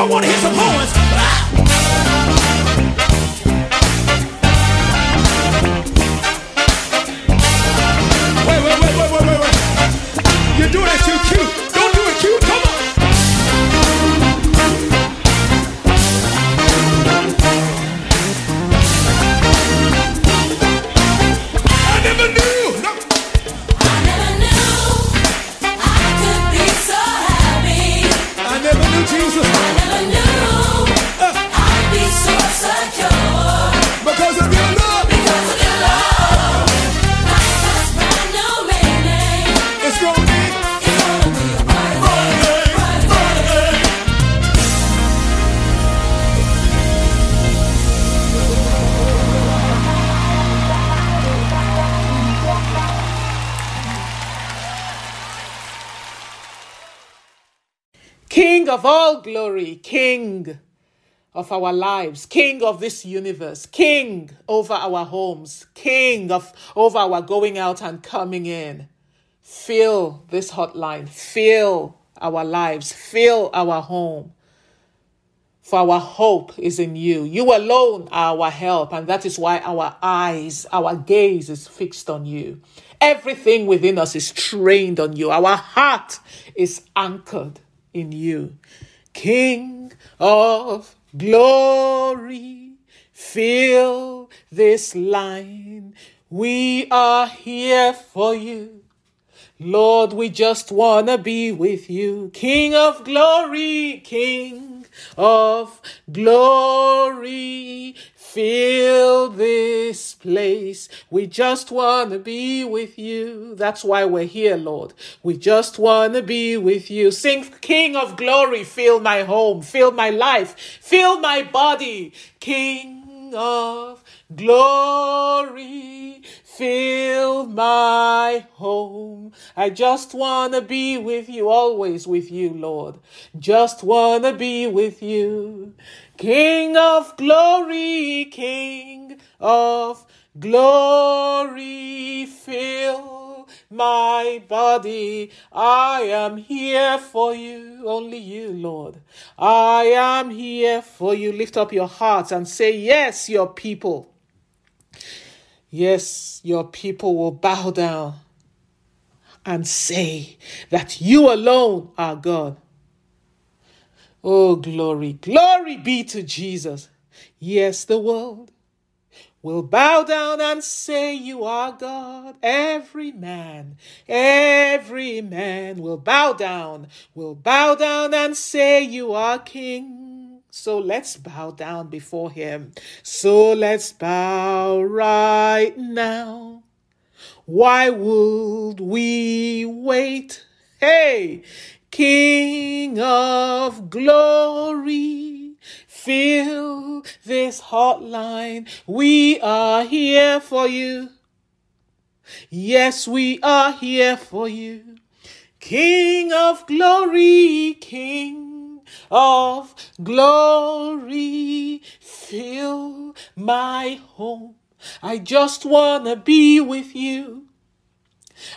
I want to hear some horns. King of our lives, King of this universe, King over our homes, King of over our going out and coming in. Fill this hotline, fill our lives, fill our home. For our hope is in you. You alone are our help, and that is why our eyes, our gaze is fixed on you. Everything within us is trained on you. Our heart is anchored in you. King of glory, fill this line. We are here for you. Lord, we just want to be with you. King of glory, King of glory, fill this place. We just want to be with you. That's why we're here, Lord. We just want to be with you. Sing, King of glory, fill my home, fill my life, fill my body. King of glory, fill my home. I just want to be with you, always with you, Lord. Just want to be with you. King of glory, King of glory, fill my body. I am here for you, only you, Lord. I am here for you. Lift up your hearts and say, Yes, your people. Yes, your people will bow down and say that you alone are God. Oh, glory, glory be to Jesus. Yes, the world will bow down and say you are God. Every man, every man will bow down, will bow down and say you are King. So let's bow down before him. So let's bow right now. Why would we wait? Hey, King of glory, fill this hotline. We are here for you. Yes, we are here for you. King of glory, King of glory, fill my home. I just wanna be with you.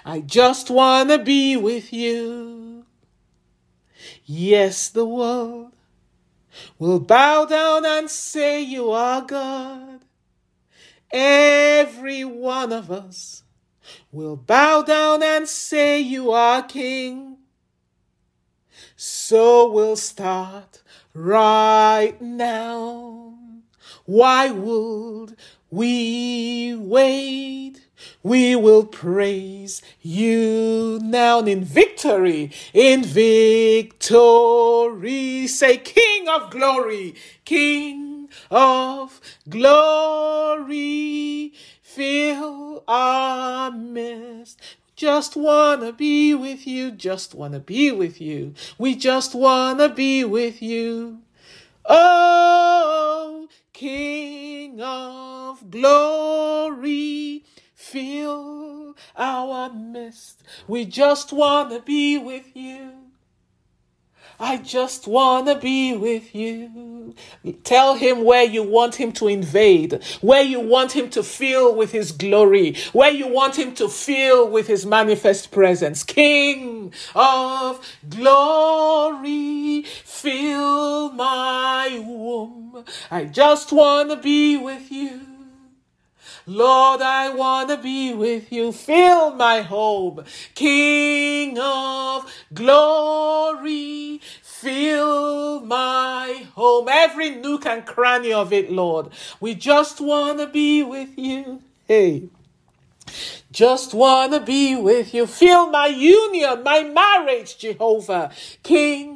I just wanna be with you. Yes, the world will bow down and say you are God. Every one of us will bow down and say you are King. So we'll start right now. Why would we wait? We will praise you now in victory, in victory. Say, King of glory, King of glory, fill our midst. Just wanna be with you, just wanna be with you. We just wanna be with you. Oh, King of glory, fill our midst. We just want to be with you. I just want to be with you. Tell him where you want him to invade, where you want him to fill with his glory, where you want him to fill with his manifest presence. King of glory, fill my womb. I just want to be with you. Lord, I want to be with you. Fill my home. King of glory, fill my home. Every nook and cranny of it, Lord. We just want to be with you. Hey. Just wanna be with you. Fill my union, my marriage, Jehovah. King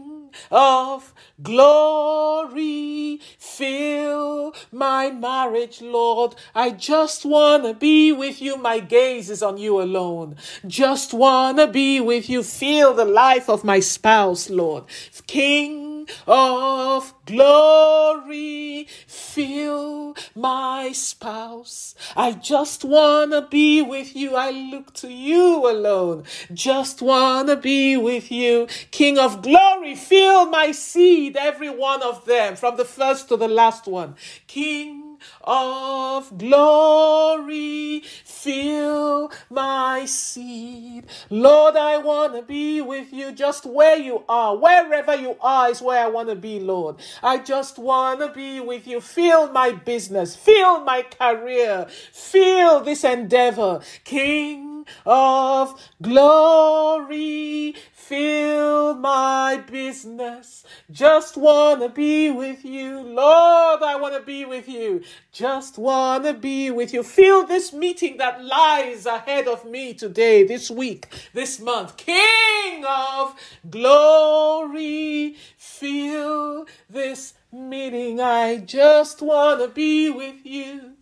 of glory, fill my marriage, Lord. I just wanna be with you. My gaze is on you alone. Just wanna be with you. Feel the life of my spouse, Lord. King of glory, fill my spouse. I just wanna be with you. I look to you alone. Just wanna be with you. King of glory, fill my seed, every one of them, from the first to the last one. King of glory, fill my seed. Lord, I want to be with you just where you are. Wherever you are is where I want to be, Lord. I just want to be with you. Fill my business, fill my career, fill this endeavor. King of glory, fill my business. Just wanna be with you, Lord. I wanna be with you. Just wanna be with you. Fill this meeting that lies ahead of me today, this week, this month. King of glory, fill this meeting. I just wanna be with you.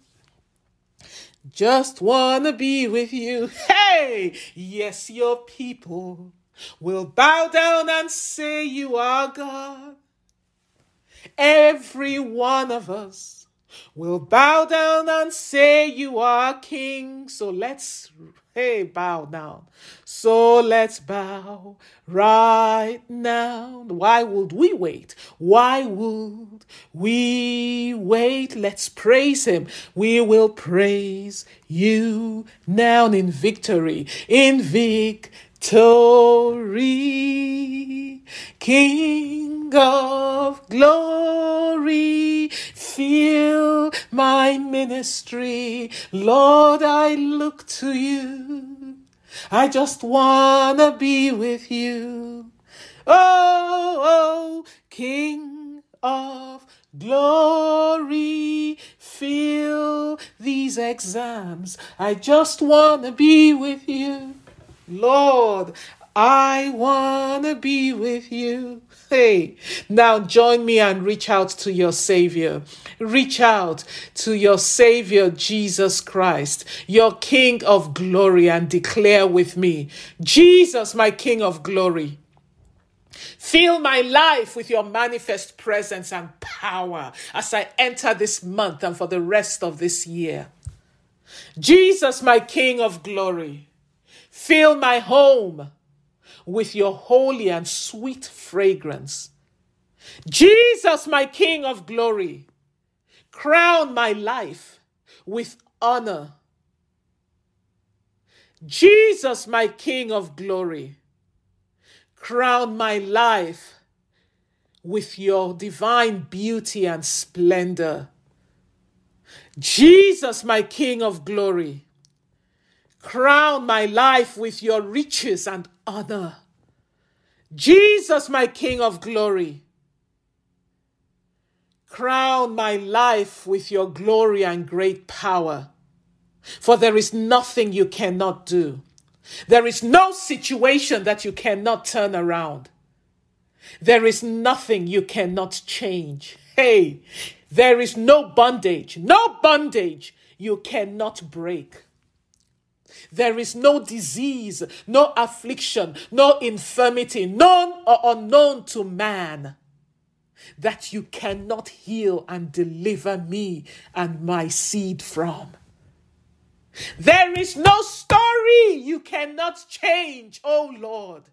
Just wanna be with you. Hey, yes, your people will bow down and say you are God. Every one of us will bow down and say you are King. So let's, hey, bow down. So let's bow right now. Why would we wait? Why would we wait? Let's praise Him. We will praise you now in victory, in victory. King of glory, fill my ministry. Lord, I look to you. I just wanna be with you. Oh, oh, King of glory, fill these exams. I just wanna be with you. Lord, I wanna be with you. Hey, now join me and reach out to your Savior. Reach out to your Savior, Jesus Christ, your King of glory, and declare with me, Jesus, my King of glory. Fill my life with your manifest presence and power as I enter this month and for the rest of this year. Jesus, my King of glory. Fill my home with your holy and sweet fragrance. Jesus, my King of glory, crown my life with honor. Jesus, my King of glory, crown my life with your divine beauty and splendor. Jesus, my King of glory, crown my life with your riches and honor. Jesus, my King of glory, crown my life with your glory and great power. For there is nothing you cannot do. There is no situation that you cannot turn around. There is nothing you cannot change. Hey, there is no bondage, no bondage you cannot break. There is no disease, no affliction, no infirmity, known or unknown to man, that you cannot heal and deliver me and my seed from. There is no story you cannot change, oh Lord.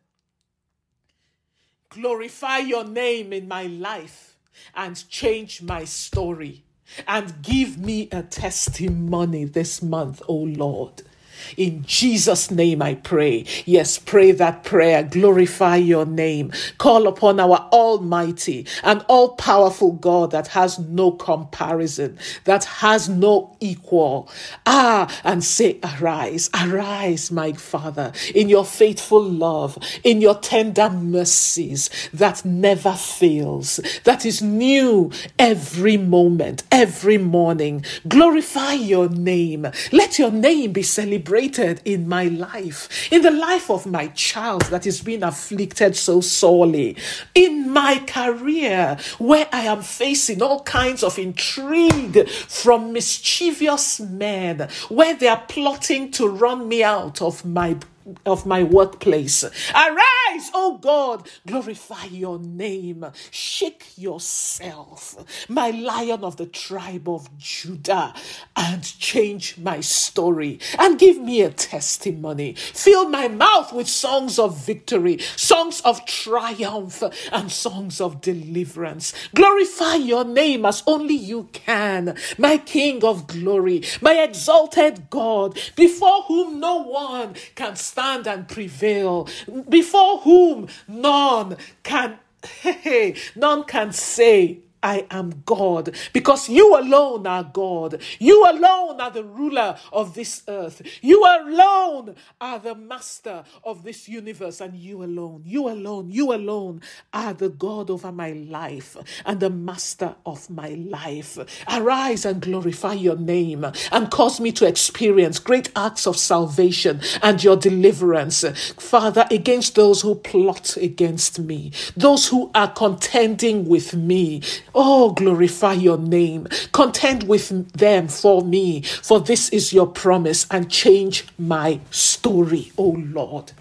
glorify your name in my life and change my story and give me a testimony this month, oh Lord. In Jesus' name I pray. Yes, pray that prayer. Glorify your name. Call upon our almighty and all powerful God that has no comparison, that has no equal. Ah, and say, Arise, arise, my Father, in your faithful love, in your tender mercies that never fails, that is new every moment, every morning. Glorify your name. Let your name be celebrated in my life, in the life of my child that is being afflicted so sorely, in my career where I am facing all kinds of intrigue from mischievous men, where they are plotting to run me out of my of my workplace. Arise, oh God, glorify your name. Shake yourself, my lion of the tribe of Judah, and change my story and give me a testimony. Fill my mouth with songs of victory, songs of triumph, and songs of deliverance. Glorify your name as only you can, my King of glory, my exalted God, before whom no one can stand and prevail, before whom none can none can say I am God because you alone are God. You alone are the ruler of this earth. You alone are the master of this universe, and you alone, you alone, you alone are the God over my life and the master of my life. Arise and glorify your name and cause me to experience great acts of salvation and your deliverance, Father, against those who plot against me, those who are contending with me. Oh, glorify your name. Contend with them for me, for this is your promise, and change my story, oh Lord.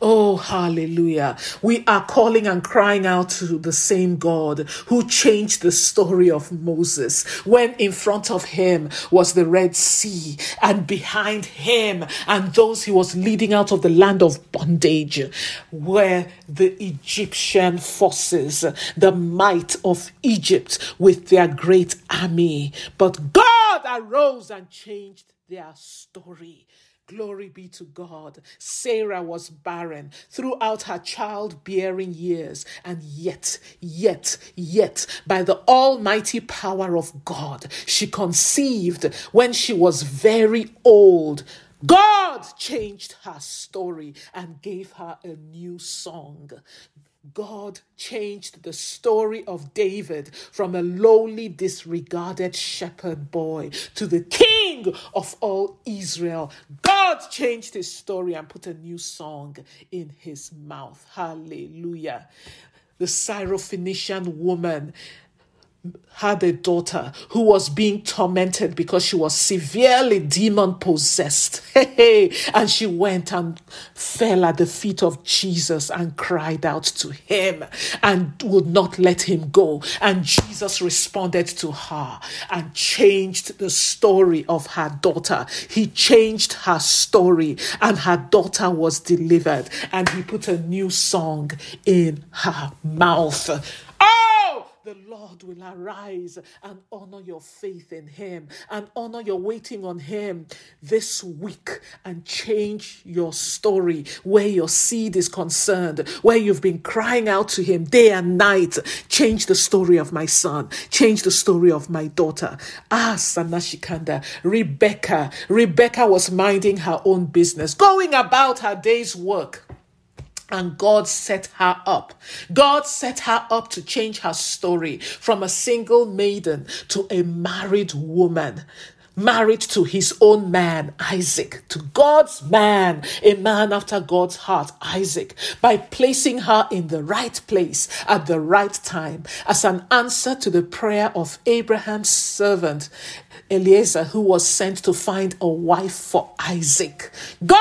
Oh, hallelujah. We are calling and crying out to the same God who changed the story of Moses when in front of him was the Red Sea and behind him and those he was leading out of the land of bondage were the Egyptian forces, the might of Egypt with their great army. But God arose and changed their story. Glory be to God. Sarah was barren throughout her childbearing years, and yet, yet, yet, by the almighty power of God, she conceived when she was very old. God changed her story and gave her a new song. God changed the story of David from a lowly, disregarded shepherd boy to the king of all Israel. God changed his story and put a new song in his mouth. Hallelujah. The Syrophoenician woman had a daughter who was being tormented because she was severely demon possessed. and she went and fell at the feet of Jesus and cried out to him and would not let him go. And Jesus responded to her and changed the story of her daughter. He changed her story and her daughter was delivered and he put a new song in her mouth. Oh! The Lord will arise and honor your faith in Him and honor your waiting on Him this week and change your story where your seed is concerned, where you've been crying out to Him day and night. Change the story of my son, change the story of my daughter. Ah, Sanashikanda, Rebecca. Rebecca was minding her own business, going about her day's work. And God set her up. God set her up to change her story from a single maiden to a married woman. Married to his own man, Isaac, to God's man, a man after God's heart, Isaac, by placing her in the right place at the right time as an answer to the prayer of Abraham's servant, Eliezer, who was sent to find a wife for Isaac. God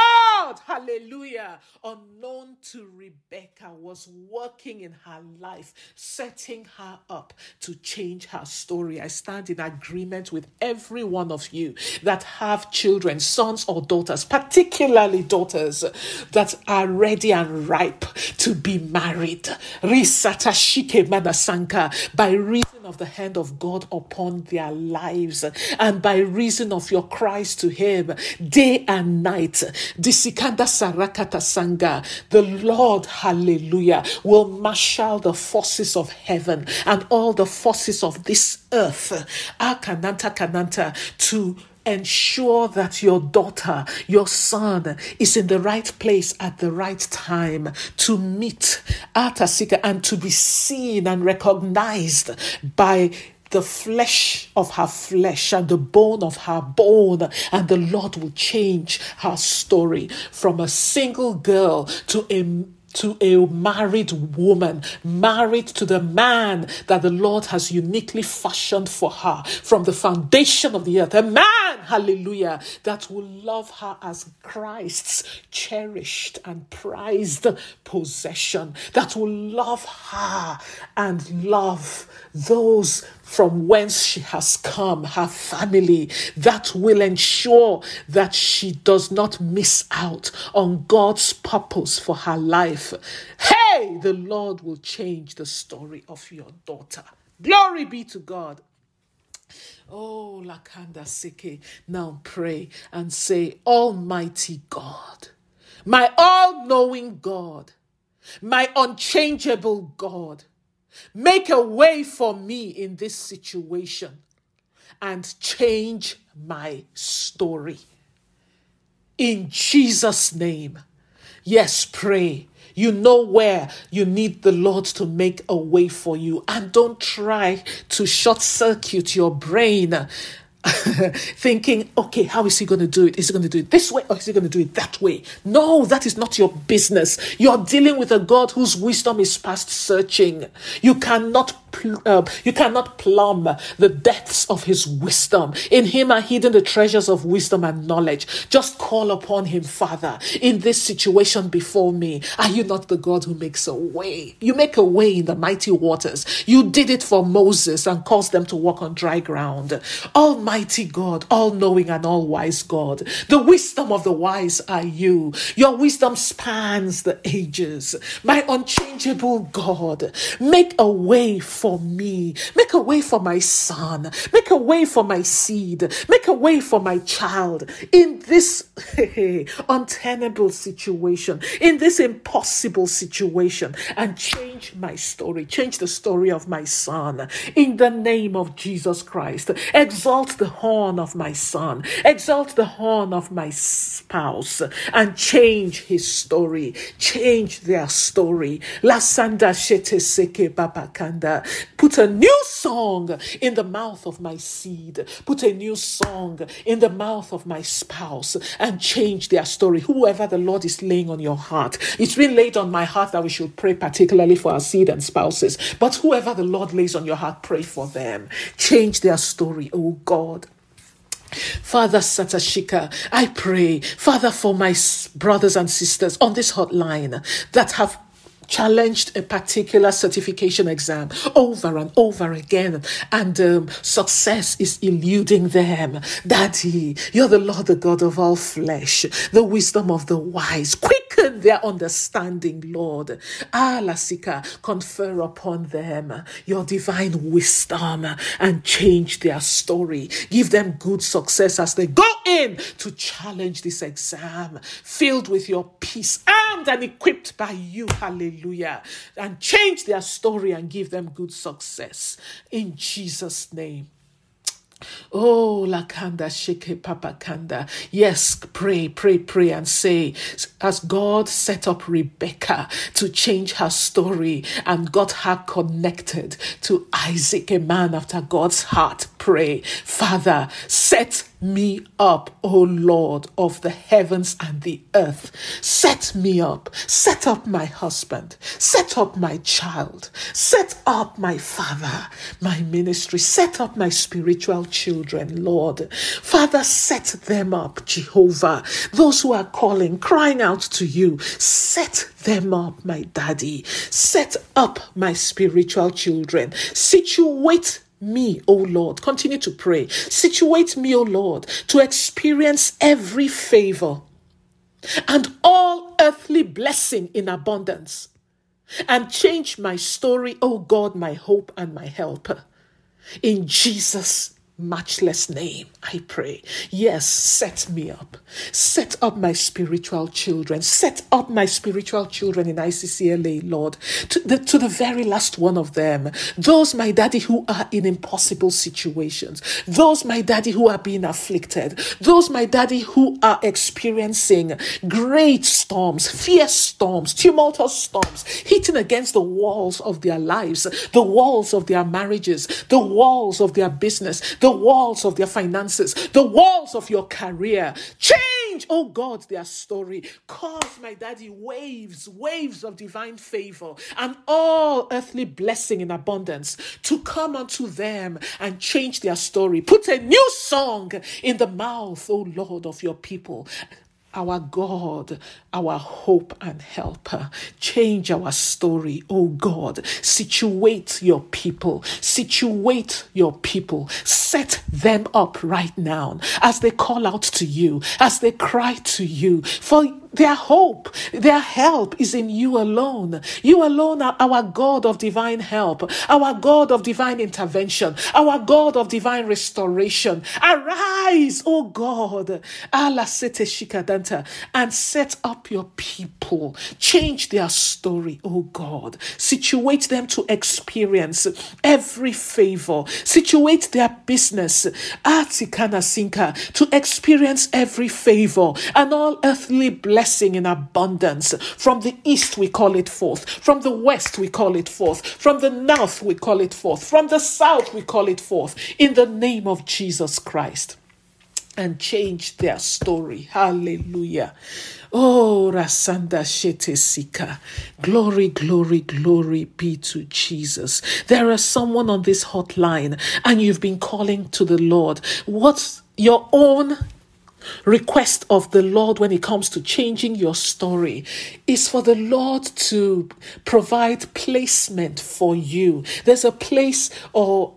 hallelujah, unknown to Rebecca, was working in her life, setting her up to change her story. I stand in agreement with every one of you that have children, sons or daughters, particularly daughters that are ready and ripe to be married. Shike manasanka, by reason of the hand of God upon their lives and by reason of your cries to Him day and night. Disikanda sarakata sanga. The Lord, hallelujah, will marshal the forces of heaven and all the forces of this earth. Ah, Akananta kananta to ensure that your daughter, your son is in the right place at the right time to meet ah, Atasika and to be seen and recognized by the flesh of her flesh and the bone of her bone, and the Lord will change her story from a single girl to a to a married woman, married to the man that the Lord has uniquely fashioned for her from the foundation of the earth. A man, hallelujah, that will love her as Christ's cherished and prized possession, that will love her and love those from whence she has come, her family, that will ensure that she does not miss out on God's purpose for her life. Hey, the Lord will change the story of your daughter. Glory be to God. Oh, Lakanda Seke. Now pray and say, Almighty God, my all knowing God, my unchangeable God, make a way for me in this situation and change my story. In Jesus' name. Yes, pray. You know where you need the Lord to make a way for you. And don't try to short circuit your brain. thinking, okay, how is he going to do it? Is he going to do it this way or is he going to do it that way? No, that is not your business. You're dealing with a God whose wisdom is past searching. You cannot uh, you cannot plumb the depths of his wisdom. In him are hidden the treasures of wisdom and knowledge. Just call upon him, Father, in this situation before me. Are you not the God who makes a way? You make a way in the mighty waters. You did it for Moses and caused them to walk on dry ground. Almighty God, all knowing and all wise God, the wisdom of the wise are you. Your wisdom spans the ages. My unchangeable God, make a way for me. Make a way for my son. Make a way for my seed. Make a way for my child in this untenable situation, in this impossible situation, and change my story. Change the story of my son in the name of Jesus Christ. Exalt the horn of my son. Exalt the horn of my spouse and change his story. Change their story. La sanda shete seke babakanda. Put a new song in the mouth of my seed. Put a new song in the mouth of my spouse and change their story. Whoever the Lord is laying on your heart. It's been laid on my heart that we should pray particularly for our seed and spouses. But whoever the Lord lays on your heart, pray for them. Change their story, oh God. Father Satashika, I pray, Father, for my brothers and sisters on this hotline that have challenged a particular certification exam over and over again and um, success is eluding them. Daddy you're the lord the god of all flesh the wisdom of the wise their understanding lord. Ah lasika confer upon them your divine wisdom and change their story. Give them good success as they go in to challenge this exam filled with your peace armed and equipped by you. Hallelujah. And change their story and give them good success. In jesus name Oh, Lakanda Sheke Papa Kanda. Yes, pray, pray, pray, and say, as God set up Rebecca to change her story and got her connected to Isaac, a man after God's heart. Pray. Father, set me up, O Lord of the heavens and the earth. Set me up. Set up my husband. Set up my child. Set up my father, my ministry. Set up my spiritual children, Lord. Father, set them up, Jehovah. Those who are calling, crying out to you, set them up, my daddy. Set up my spiritual children. Situate me, O Lord. Continue to pray. Situate me, O Lord, to experience every favor and all earthly blessing in abundance. And change my story, O God, my hope and my helper. In Jesus' matchless name, I pray. Yes, set me up. Set up my spiritual children. Set up my spiritual children in ICCLA, Lord, to the, to the very last one of them. Those, my daddy, who are in impossible situations. Those, my daddy, who are being afflicted. Those, my daddy, who are experiencing great storms, fierce storms, tumultuous storms, hitting against the walls of their lives, the walls of their marriages, the walls of their business, the walls of their finances, the walls of your career. Change, oh God, their story. Cause, my daddy, waves, waves of divine favor and all earthly blessing in abundance to come unto them and change their story. Put a new song in the mouth, oh Lord, of your people our God, our hope and helper. Change our story, oh God. Situate your people. Situate your people. Set them up right now as they call out to you, as they cry to you. For their hope, their help is in you alone. You alone are our God of divine help, our God of divine intervention, our God of divine restoration. Arise, O God, and set up your people. Change their story, O God. Situate them to experience every favor. Situate their business, Atikana Sinka, to experience every favor and all earthly blessings blessing in abundance. From the east, we call it forth. From the west, we call it forth. From the north, we call it forth. From the south, we call it forth. In the name of Jesus Christ. And change their story. Hallelujah. Oh, Rasanda Shete Sika. Glory, glory, glory be to Jesus. There is someone on this hotline and you've been calling to the Lord. What's your own request of the Lord when it comes to changing your story is for the Lord to provide placement for you. There's a place or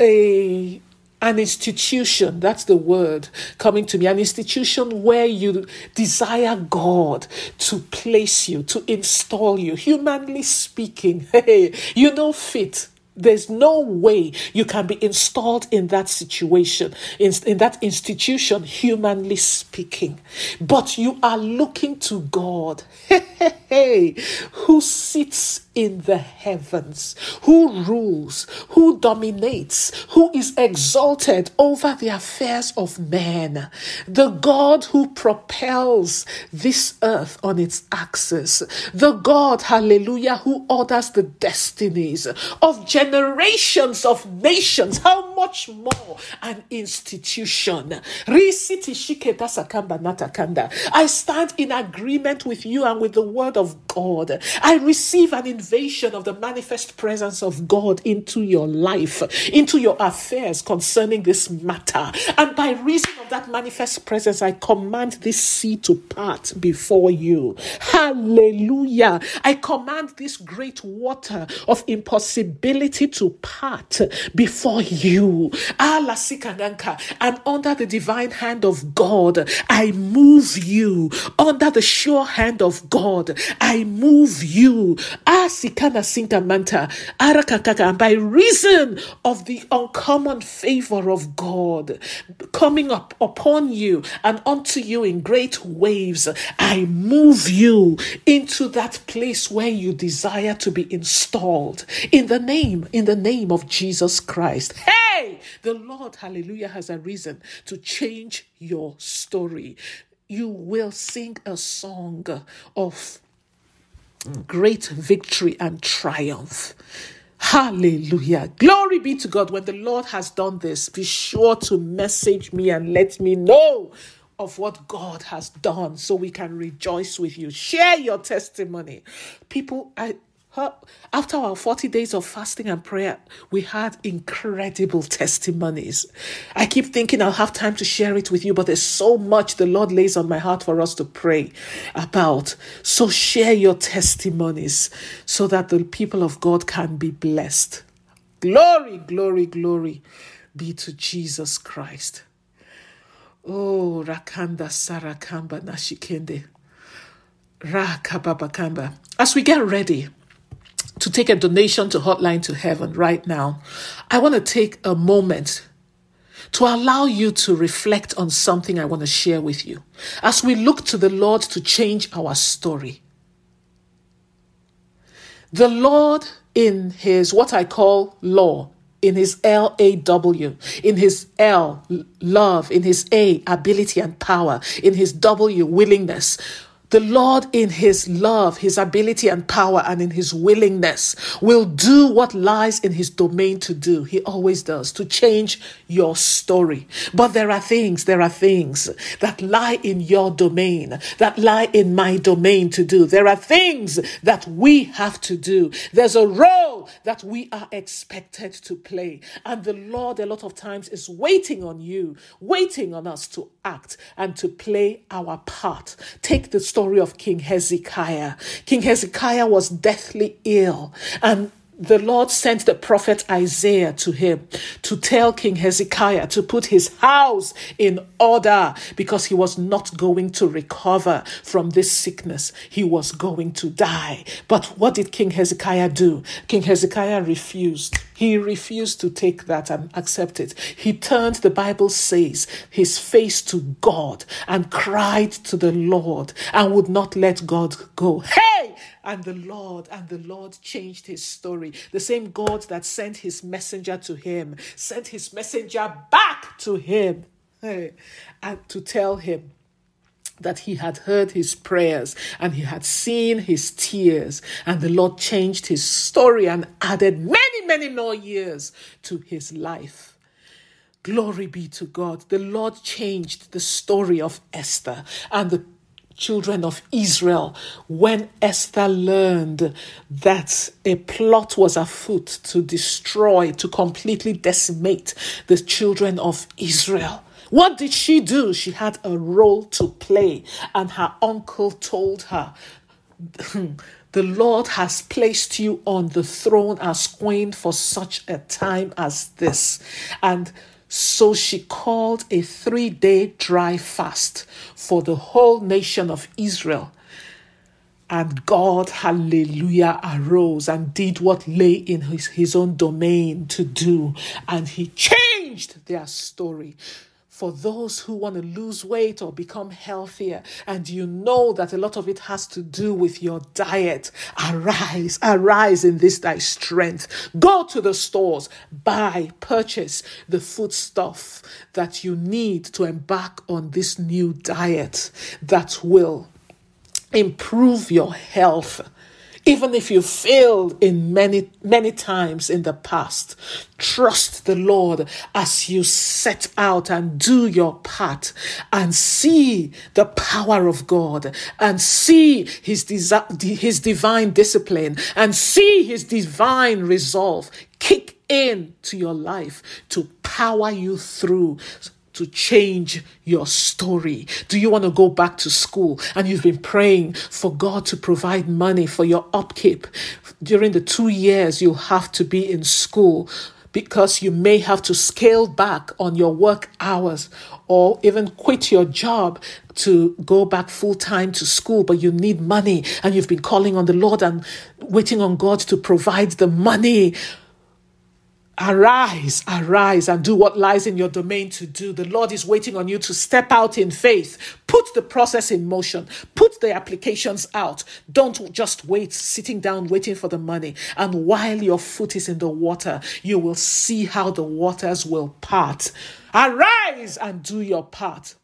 a an institution that's the word coming to me an institution where you desire god to place you to install you humanly speaking hey you know fit there's no way you can be installed in that situation, in, in that institution, humanly speaking. But you are looking to God, who sits in the heavens, who rules, who dominates, who is exalted over the affairs of men, the God who propels this earth on its axis, the God, hallelujah, who orders the destinies of generations of nations. How much more an institution? I stand in agreement with you and with the word of God. I receive an invasion of the manifest presence of God into your life, into your affairs concerning this matter. And by reason of that manifest presence, I command this sea to part before you. Hallelujah. I command this great water of impossibility to part before you. And under the divine hand of God, I move you. Under the sure hand of God, I move you. Ah, Asikana Sintamanta. Arakakaka. By reason of the uncommon favor of God coming up upon you and unto you in great waves, I move you into that place where you desire to be installed in the name, in the name of Jesus Christ. Hey, the Lord, hallelujah, has a reason to change your story. You will sing a song of great victory and triumph. Hallelujah. Glory be to God. When the Lord has done this, be sure to message me and let me know of what God has done so we can rejoice with you. Share your testimony. People, I After our 40 days of fasting and prayer, we had incredible testimonies. I keep thinking I'll have time to share it with you, but there's so much the Lord lays on my heart for us to pray about. So share your testimonies so that the people of God can be blessed. Glory, glory, glory be to Jesus Christ. Oh, Rakanda Sarakamba Nashikende. Rakababakamba. As we get ready, to take a donation to Hotline to Heaven right now, I want to take a moment to allow you to reflect on something I want to share with you as we look to the Lord to change our story. The Lord, in His what I call law, in His L A W, in His L, love, in His A, ability and power, in His W, willingness, the Lord, in His love, His ability and power, and in His willingness, will do what lies in His domain to do. He always does to change your story. But there are things, there are things that lie in your domain, that lie in my domain to do. There are things that we have to do. There's a role that we are expected to play. And the Lord, a lot of times, is waiting on you, waiting on us to act and to play our part. Take the story of King Hezekiah. King Hezekiah was deathly ill, and the Lord sent the prophet Isaiah to him to tell King Hezekiah to put his house in order because he was not going to recover from this sickness. He was going to die. But what did King Hezekiah do? King Hezekiah refused. He refused to take that and accept it. He turned, the Bible says, his face to God and cried to the Lord and would not let God go. Hey! And the Lord, and the Lord changed his story. The same God that sent his messenger to him, sent his messenger back to him hey, and to tell him that he had heard his prayers and he had seen his tears, and the Lord changed his story and added many, many more years to his life. Glory be to God. The Lord changed the story of Esther and the children of Israel when Esther learned that a plot was afoot to destroy, to completely decimate the children of Israel. What did she do? She had a role to play, and her uncle told her, The Lord has placed you on the throne as queen for such a time as this. And so she called a three day dry fast for the whole nation of Israel. And God, hallelujah, arose and did what lay in his, his own domain to do. And he changed their story for those who want to lose weight or become healthier, and you know that a lot of it has to do with your diet, arise, arise in this thy strength. Go to the stores, buy, purchase the foodstuff that you need to embark on this new diet that will improve your health even if you failed in many, many times in the past, trust the Lord as you set out and do your part and see the power of God and see his, desi- his divine discipline and see his divine resolve kick in to your life to power you through to change your story? Do you want to go back to school and you've been praying for God to provide money for your upkeep? During the two years you'll have to be in school because you may have to scale back on your work hours or even quit your job to go back full time to school, but you need money and you've been calling on the Lord and waiting on God to provide the money. Arise, arise, and do what lies in your domain to do. The Lord is waiting on you to step out in faith. Put the process in motion. Put the applications out. Don't just wait, sitting down, waiting for the money. And while your foot is in the water, you will see how the waters will part. Arise and do your part.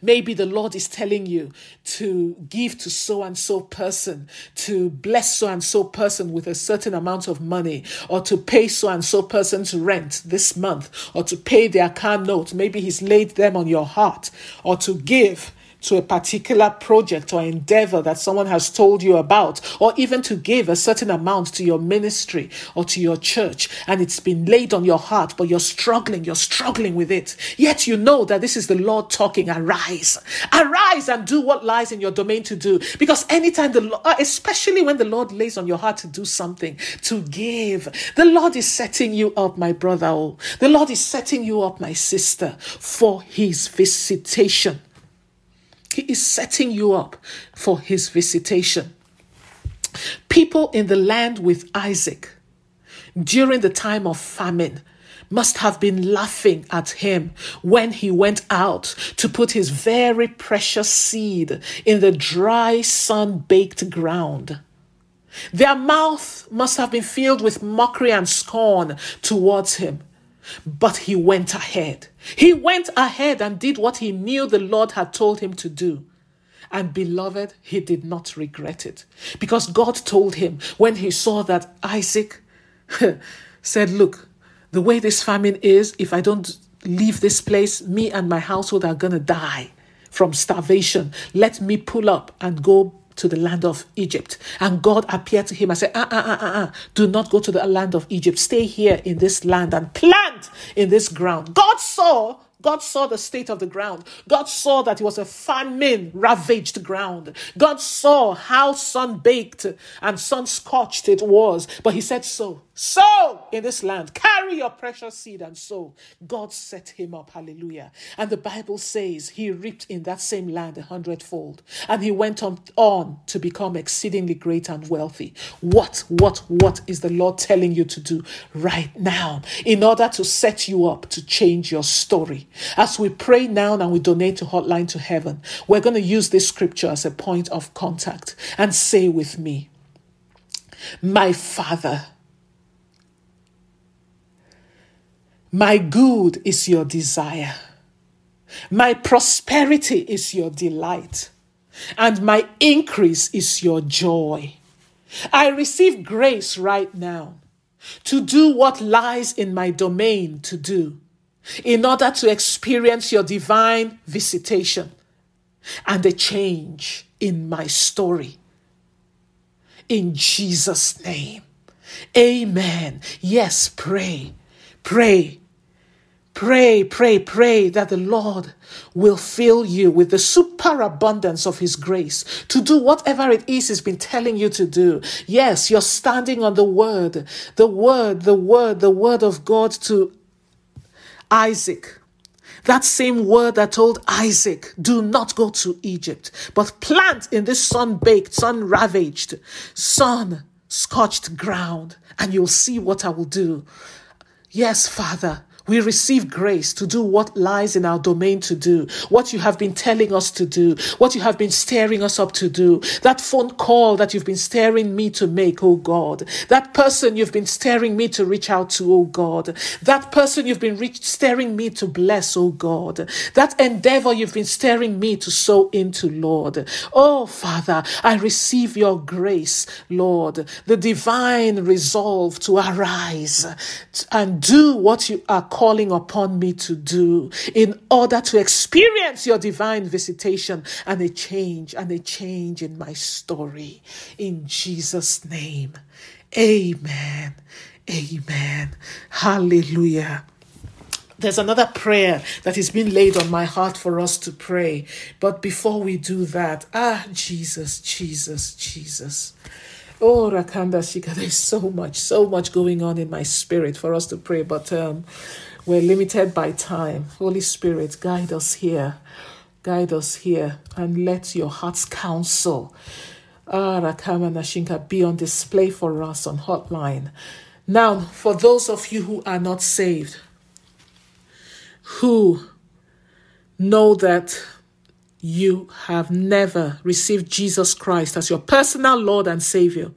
Maybe the Lord is telling you to give to so and so person, to bless so and so person with a certain amount of money, or to pay so and so person's rent this month, or to pay their car note. Maybe He's laid them on your heart, or to give to a particular project or endeavor that someone has told you about, or even to give a certain amount to your ministry or to your church, and it's been laid on your heart, but you're struggling, you're struggling with it. Yet you know that this is the Lord talking. Arise, arise and do what lies in your domain to do. Because anytime the Lord, uh, especially when the Lord lays on your heart to do something, to give, the Lord is setting you up, my brother. Oh, the Lord is setting you up, my sister, for his visitation. He is setting you up for his visitation. People in the land with Isaac during the time of famine must have been laughing at him when he went out to put his very precious seed in the dry, sun baked ground. Their mouth must have been filled with mockery and scorn towards him. But he went ahead. He went ahead and did what he knew the Lord had told him to do. And beloved, he did not regret it. Because God told him when he saw that Isaac said, Look, the way this famine is, if I don't leave this place, me and my household are going to die from starvation. Let me pull up and go to the land of Egypt. And God appeared to him and said, ah, ah, ah, ah, ah, do not go to the land of Egypt. Stay here in this land and plant in this ground. God saw God saw the state of the ground. God saw that it was a famine ravaged ground. God saw how sun baked and sun scorched it was. But he said, So, sow in this land, carry your precious seed and sow. God set him up. Hallelujah. And the Bible says he reaped in that same land a hundredfold. And he went on, on to become exceedingly great and wealthy. What, what, what is the Lord telling you to do right now in order to set you up to change your story? As we pray now and we donate to Hotline to Heaven, we're going to use this scripture as a point of contact and say with me, My Father, my good is your desire, my prosperity is your delight, and my increase is your joy. I receive grace right now to do what lies in my domain to do in order to experience your divine visitation and a change in my story. In Jesus' name. Amen. Yes, pray. Pray. Pray, pray, pray that the Lord will fill you with the superabundance of His grace to do whatever it is He's been telling you to do. Yes, you're standing on the Word, the Word, the Word, the Word of God to Isaac. That same word that told Isaac, do not go to Egypt, but plant in this sun baked, sun ravaged, sun scorched ground, and you'll see what I will do. Yes, Father, we receive grace to do what lies in our domain to do, what you have been telling us to do, what you have been stirring us up to do, that phone call that you've been stirring me to make, oh God, that person you've been stirring me to reach out to, oh God, that person you've been reach, stirring me to bless, oh God, that endeavor you've been stirring me to sow into, Lord. Oh Father, I receive your grace, Lord, the divine resolve to arise and do what you are calling upon me to do in order to experience your divine visitation and a change and a change in my story. In Jesus' name, amen. Amen. Hallelujah. There's another prayer that is being laid on my heart for us to pray. But before we do that, ah, Jesus, Jesus, Jesus. Oh, Rakanda Shika, there's so much, so much going on in my spirit for us to pray, but um, we're limited by time. Holy Spirit, guide us here. Guide us here and let your heart's counsel, ah, Rakama Nashinka, be on display for us on hotline. Now, for those of you who are not saved, who know that you have never received Jesus Christ as your personal Lord and Savior,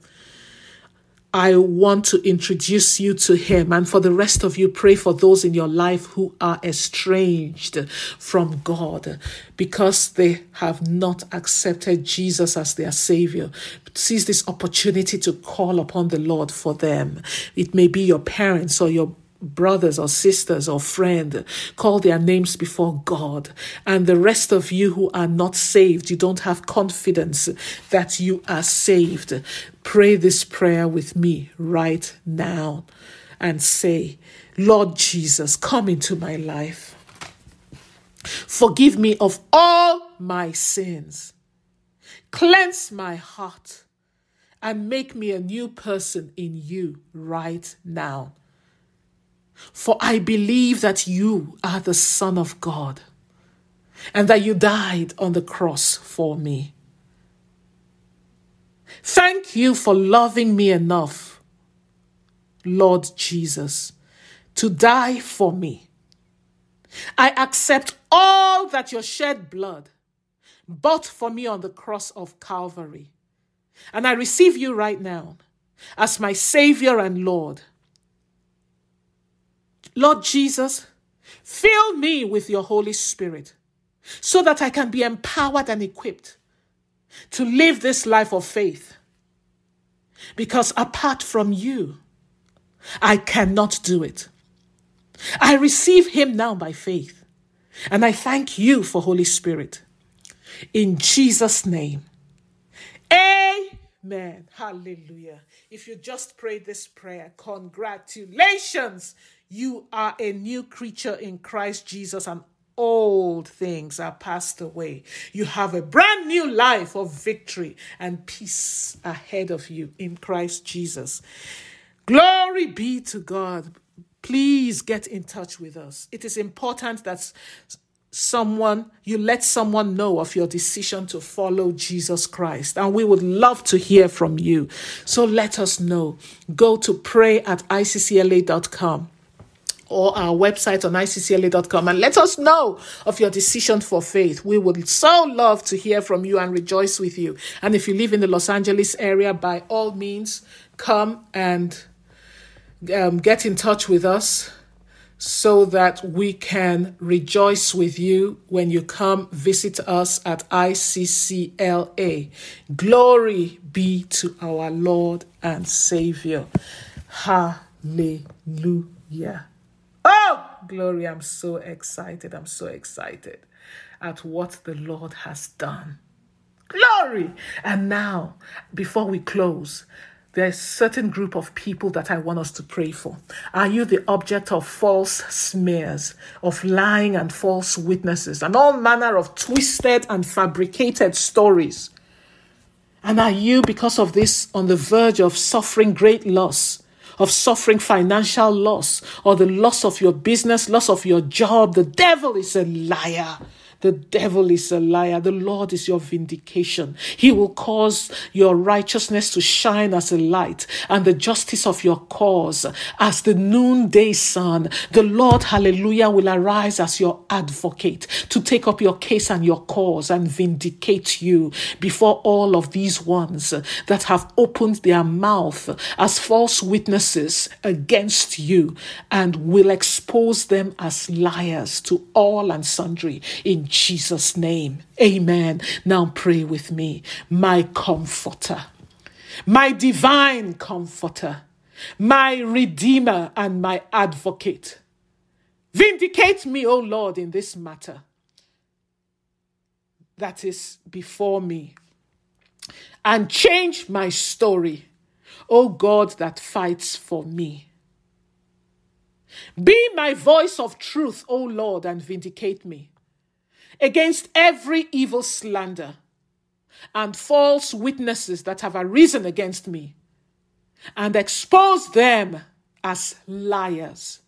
I want to introduce you to him. And for the rest of you, pray for those in your life who are estranged from God because they have not accepted Jesus as their Savior. Seize this opportunity to call upon the Lord for them. It may be your parents or your brothers or sisters or friend call their names before God. And the rest of you who are not saved you don't have confidence that you are saved. Pray this prayer with me right now and say Lord Jesus come into my life. Forgive me of all my sins. Cleanse my heart and make me a new person in you right now for I believe that you are the Son of God and that you died on the cross for me. Thank you for loving me enough, Lord Jesus, to die for me. I accept all that your shed blood bought for me on the cross of Calvary. And I receive you right now as my Savior and Lord. Lord Jesus, fill me with your Holy Spirit so that I can be empowered and equipped to live this life of faith. Because apart from you, I cannot do it. I receive Him now by faith, and I thank you for Holy Spirit. In Jesus' name, Amen. Hallelujah. If you just prayed this prayer, congratulations. You are a new creature in Christ Jesus, and old things are passed away. You have a brand new life of victory and peace ahead of you in Christ Jesus. Glory be to God. Please get in touch with us. It is important that someone you let someone know of your decision to follow Jesus Christ and we would love to hear from you so let us know go to pray at iccla.com or our website on iccla.com and let us know of your decision for faith. We would so love to hear from you and rejoice with you. And if you live in the Los Angeles area, by all means, come and um, get in touch with us so that we can rejoice with you when you come visit us at ICCLA. Glory be to our Lord and Savior. Hallelujah. Oh, glory. I'm so excited. I'm so excited at what the Lord has done. Glory. And now, before we close, there's a certain group of people that I want us to pray for. Are you the object of false smears, of lying and false witnesses, and all manner of twisted and fabricated stories? And are you, because of this, on the verge of suffering great loss? Of suffering financial loss or the loss of your business, loss of your job. The devil is a liar. The devil is a liar. The Lord is your vindication. He will cause your righteousness to shine as a light and the justice of your cause as the noonday sun. The Lord, hallelujah, will arise as your advocate to take up your case and your cause and vindicate you before all of these ones that have opened their mouth as false witnesses against you and will expose them as liars to all and sundry in Jesus' name. Amen. Now pray with me. My comforter, my divine comforter, my redeemer and my advocate. Vindicate me, O Lord, in this matter that is before me and change my story, O God that fights for me. Be my voice of truth, O Lord, and vindicate me against every evil slander and false witnesses that have arisen against me, and expose them as liars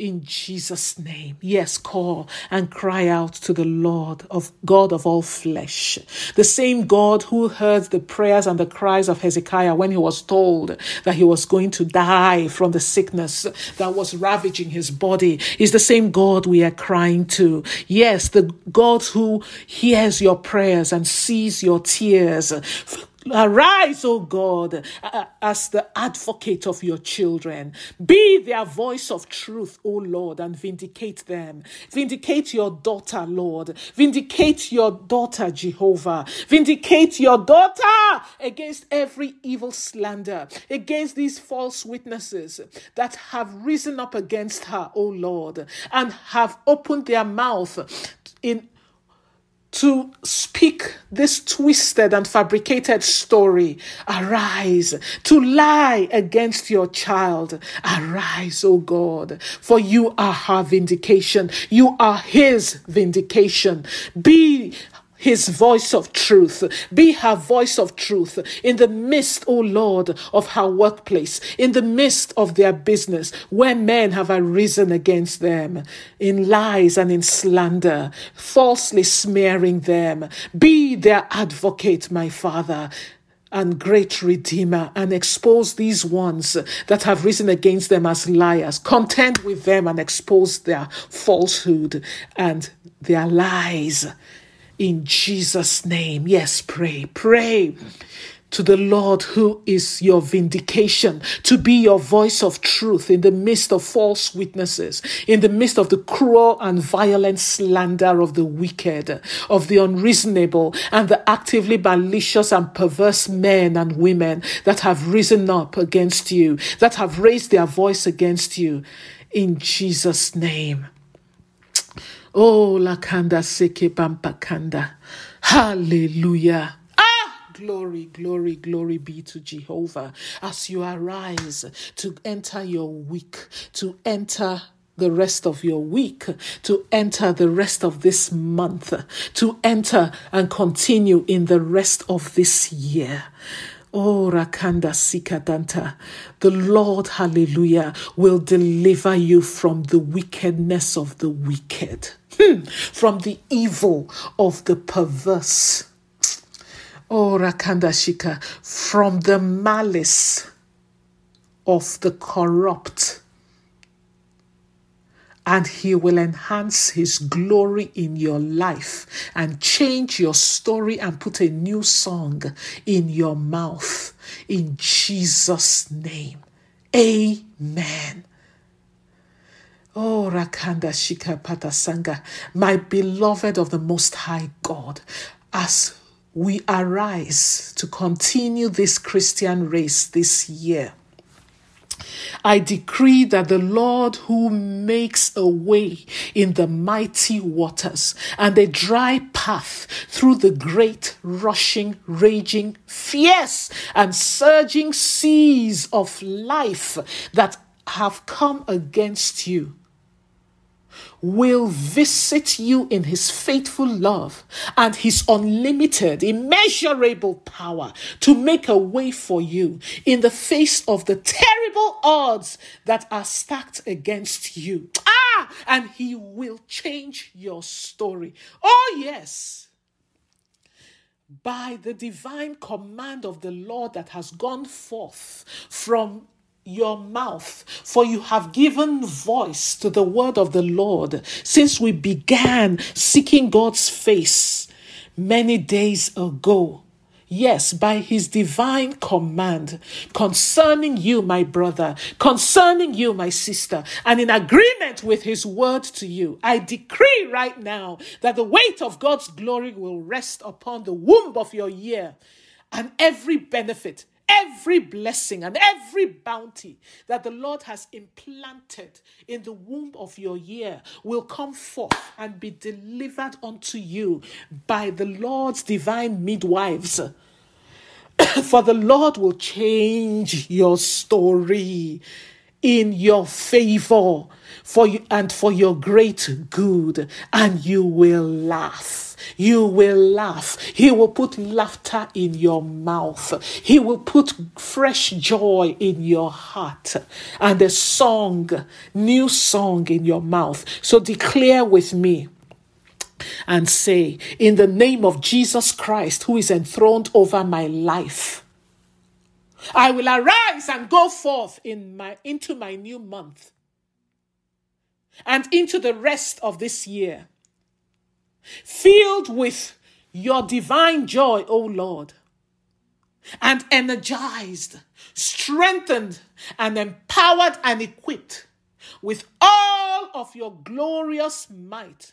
in Jesus' name. Yes, call and cry out to the Lord of God of all flesh. The same God who heard the prayers and the cries of Hezekiah when he was told that he was going to die from the sickness that was ravaging his body is the same God we are crying to. Yes, the God who hears your prayers and sees your tears Arise, O God, uh, as the advocate of your children. Be their voice of truth, O Lord, and vindicate them. Vindicate your daughter, Lord. Vindicate your daughter, Jehovah. Vindicate your daughter against every evil slander, against these false witnesses that have risen up against her, O Lord, and have opened their mouth in to speak this twisted and fabricated story. Arise to lie against your child. Arise, O God, for you are her vindication. You are his vindication. Be his voice of truth. Be her voice of truth in the midst, O Lord, of her workplace, in the midst of their business, where men have arisen against them in lies and in slander, falsely smearing them. Be their advocate, my Father and great Redeemer, and expose these ones that have risen against them as liars. Contend with them and expose their falsehood and their lies in Jesus' name. Yes, pray, pray to the Lord who is your vindication, to be your voice of truth in the midst of false witnesses, in the midst of the cruel and violent slander of the wicked, of the unreasonable, and the actively malicious and perverse men and women that have risen up against you, that have raised their voice against you. In Jesus' name. Oh, lakanda seke. Hallelujah. Ah, glory, glory, glory be to Jehovah as you arise to enter your week, to enter the rest of your week, to enter the rest of this month, to enter and continue in the rest of this year. Oh, Rakanda Sikadanta. The Lord, hallelujah, will deliver you from the wickedness of the wicked. from the evil of the perverse. Oh, Rakanda Shika, from the malice of the corrupt. And he will enhance his glory in your life and change your story and put a new song in your mouth. In Jesus name. Amen Oh, Rakanda Shika Patasanga, my beloved of the Most High God, as we arise to continue this Christian race this year. I decree that the Lord who makes a way in the mighty waters and a dry path through the great rushing, raging, fierce, and surging seas of life that have come against you will visit you in his faithful love and his unlimited, immeasurable power to make a way for you in the face of the terrible odds that are stacked against you. Ah, and he will change your story. Oh, yes by the divine command of the Lord that has gone forth from your mouth, for you have given voice to the word of the Lord since we began seeking God's face many days ago. Yes, by his divine command concerning you, my brother, concerning you, my sister, and in agreement with his word to you, I decree right now that the weight of God's glory will rest upon the womb of your year and every benefit every blessing and every bounty that the Lord has implanted in the womb of your year will come forth and be delivered unto you by the Lord's divine midwives. For the Lord will change your story in your favor for you and for your great good and you will laugh. You will laugh. He will put laughter in your mouth. He will put fresh joy in your heart and a song new song in your mouth. So declare with me and say in the name of Jesus Christ who is enthroned over my life I will arise and go forth in my into my new month and into the rest of this year, filled with your divine joy, O Lord, and energized, strengthened and empowered and equipped with all of your glorious might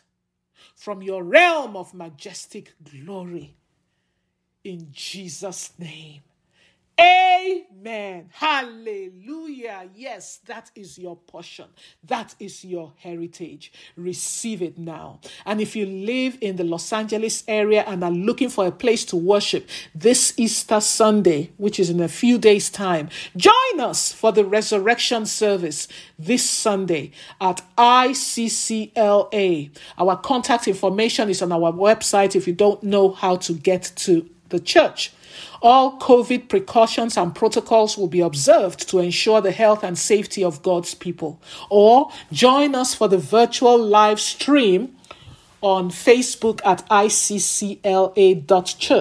from your realm of majestic glory. In Jesus' name. Amen. Hallelujah. Yes, that is your portion. That is your heritage. Receive it now. And if you live in the Los Angeles area and are looking for a place to worship this Easter Sunday, which is in a few days' time, join us for the resurrection service this Sunday at ICCLA. Our contact information is on our website if you don't know how to get to the church. All COVID precautions and protocols will be observed to ensure the health and safety of God's people. Or join us for the virtual live stream on Facebook at iccla.church.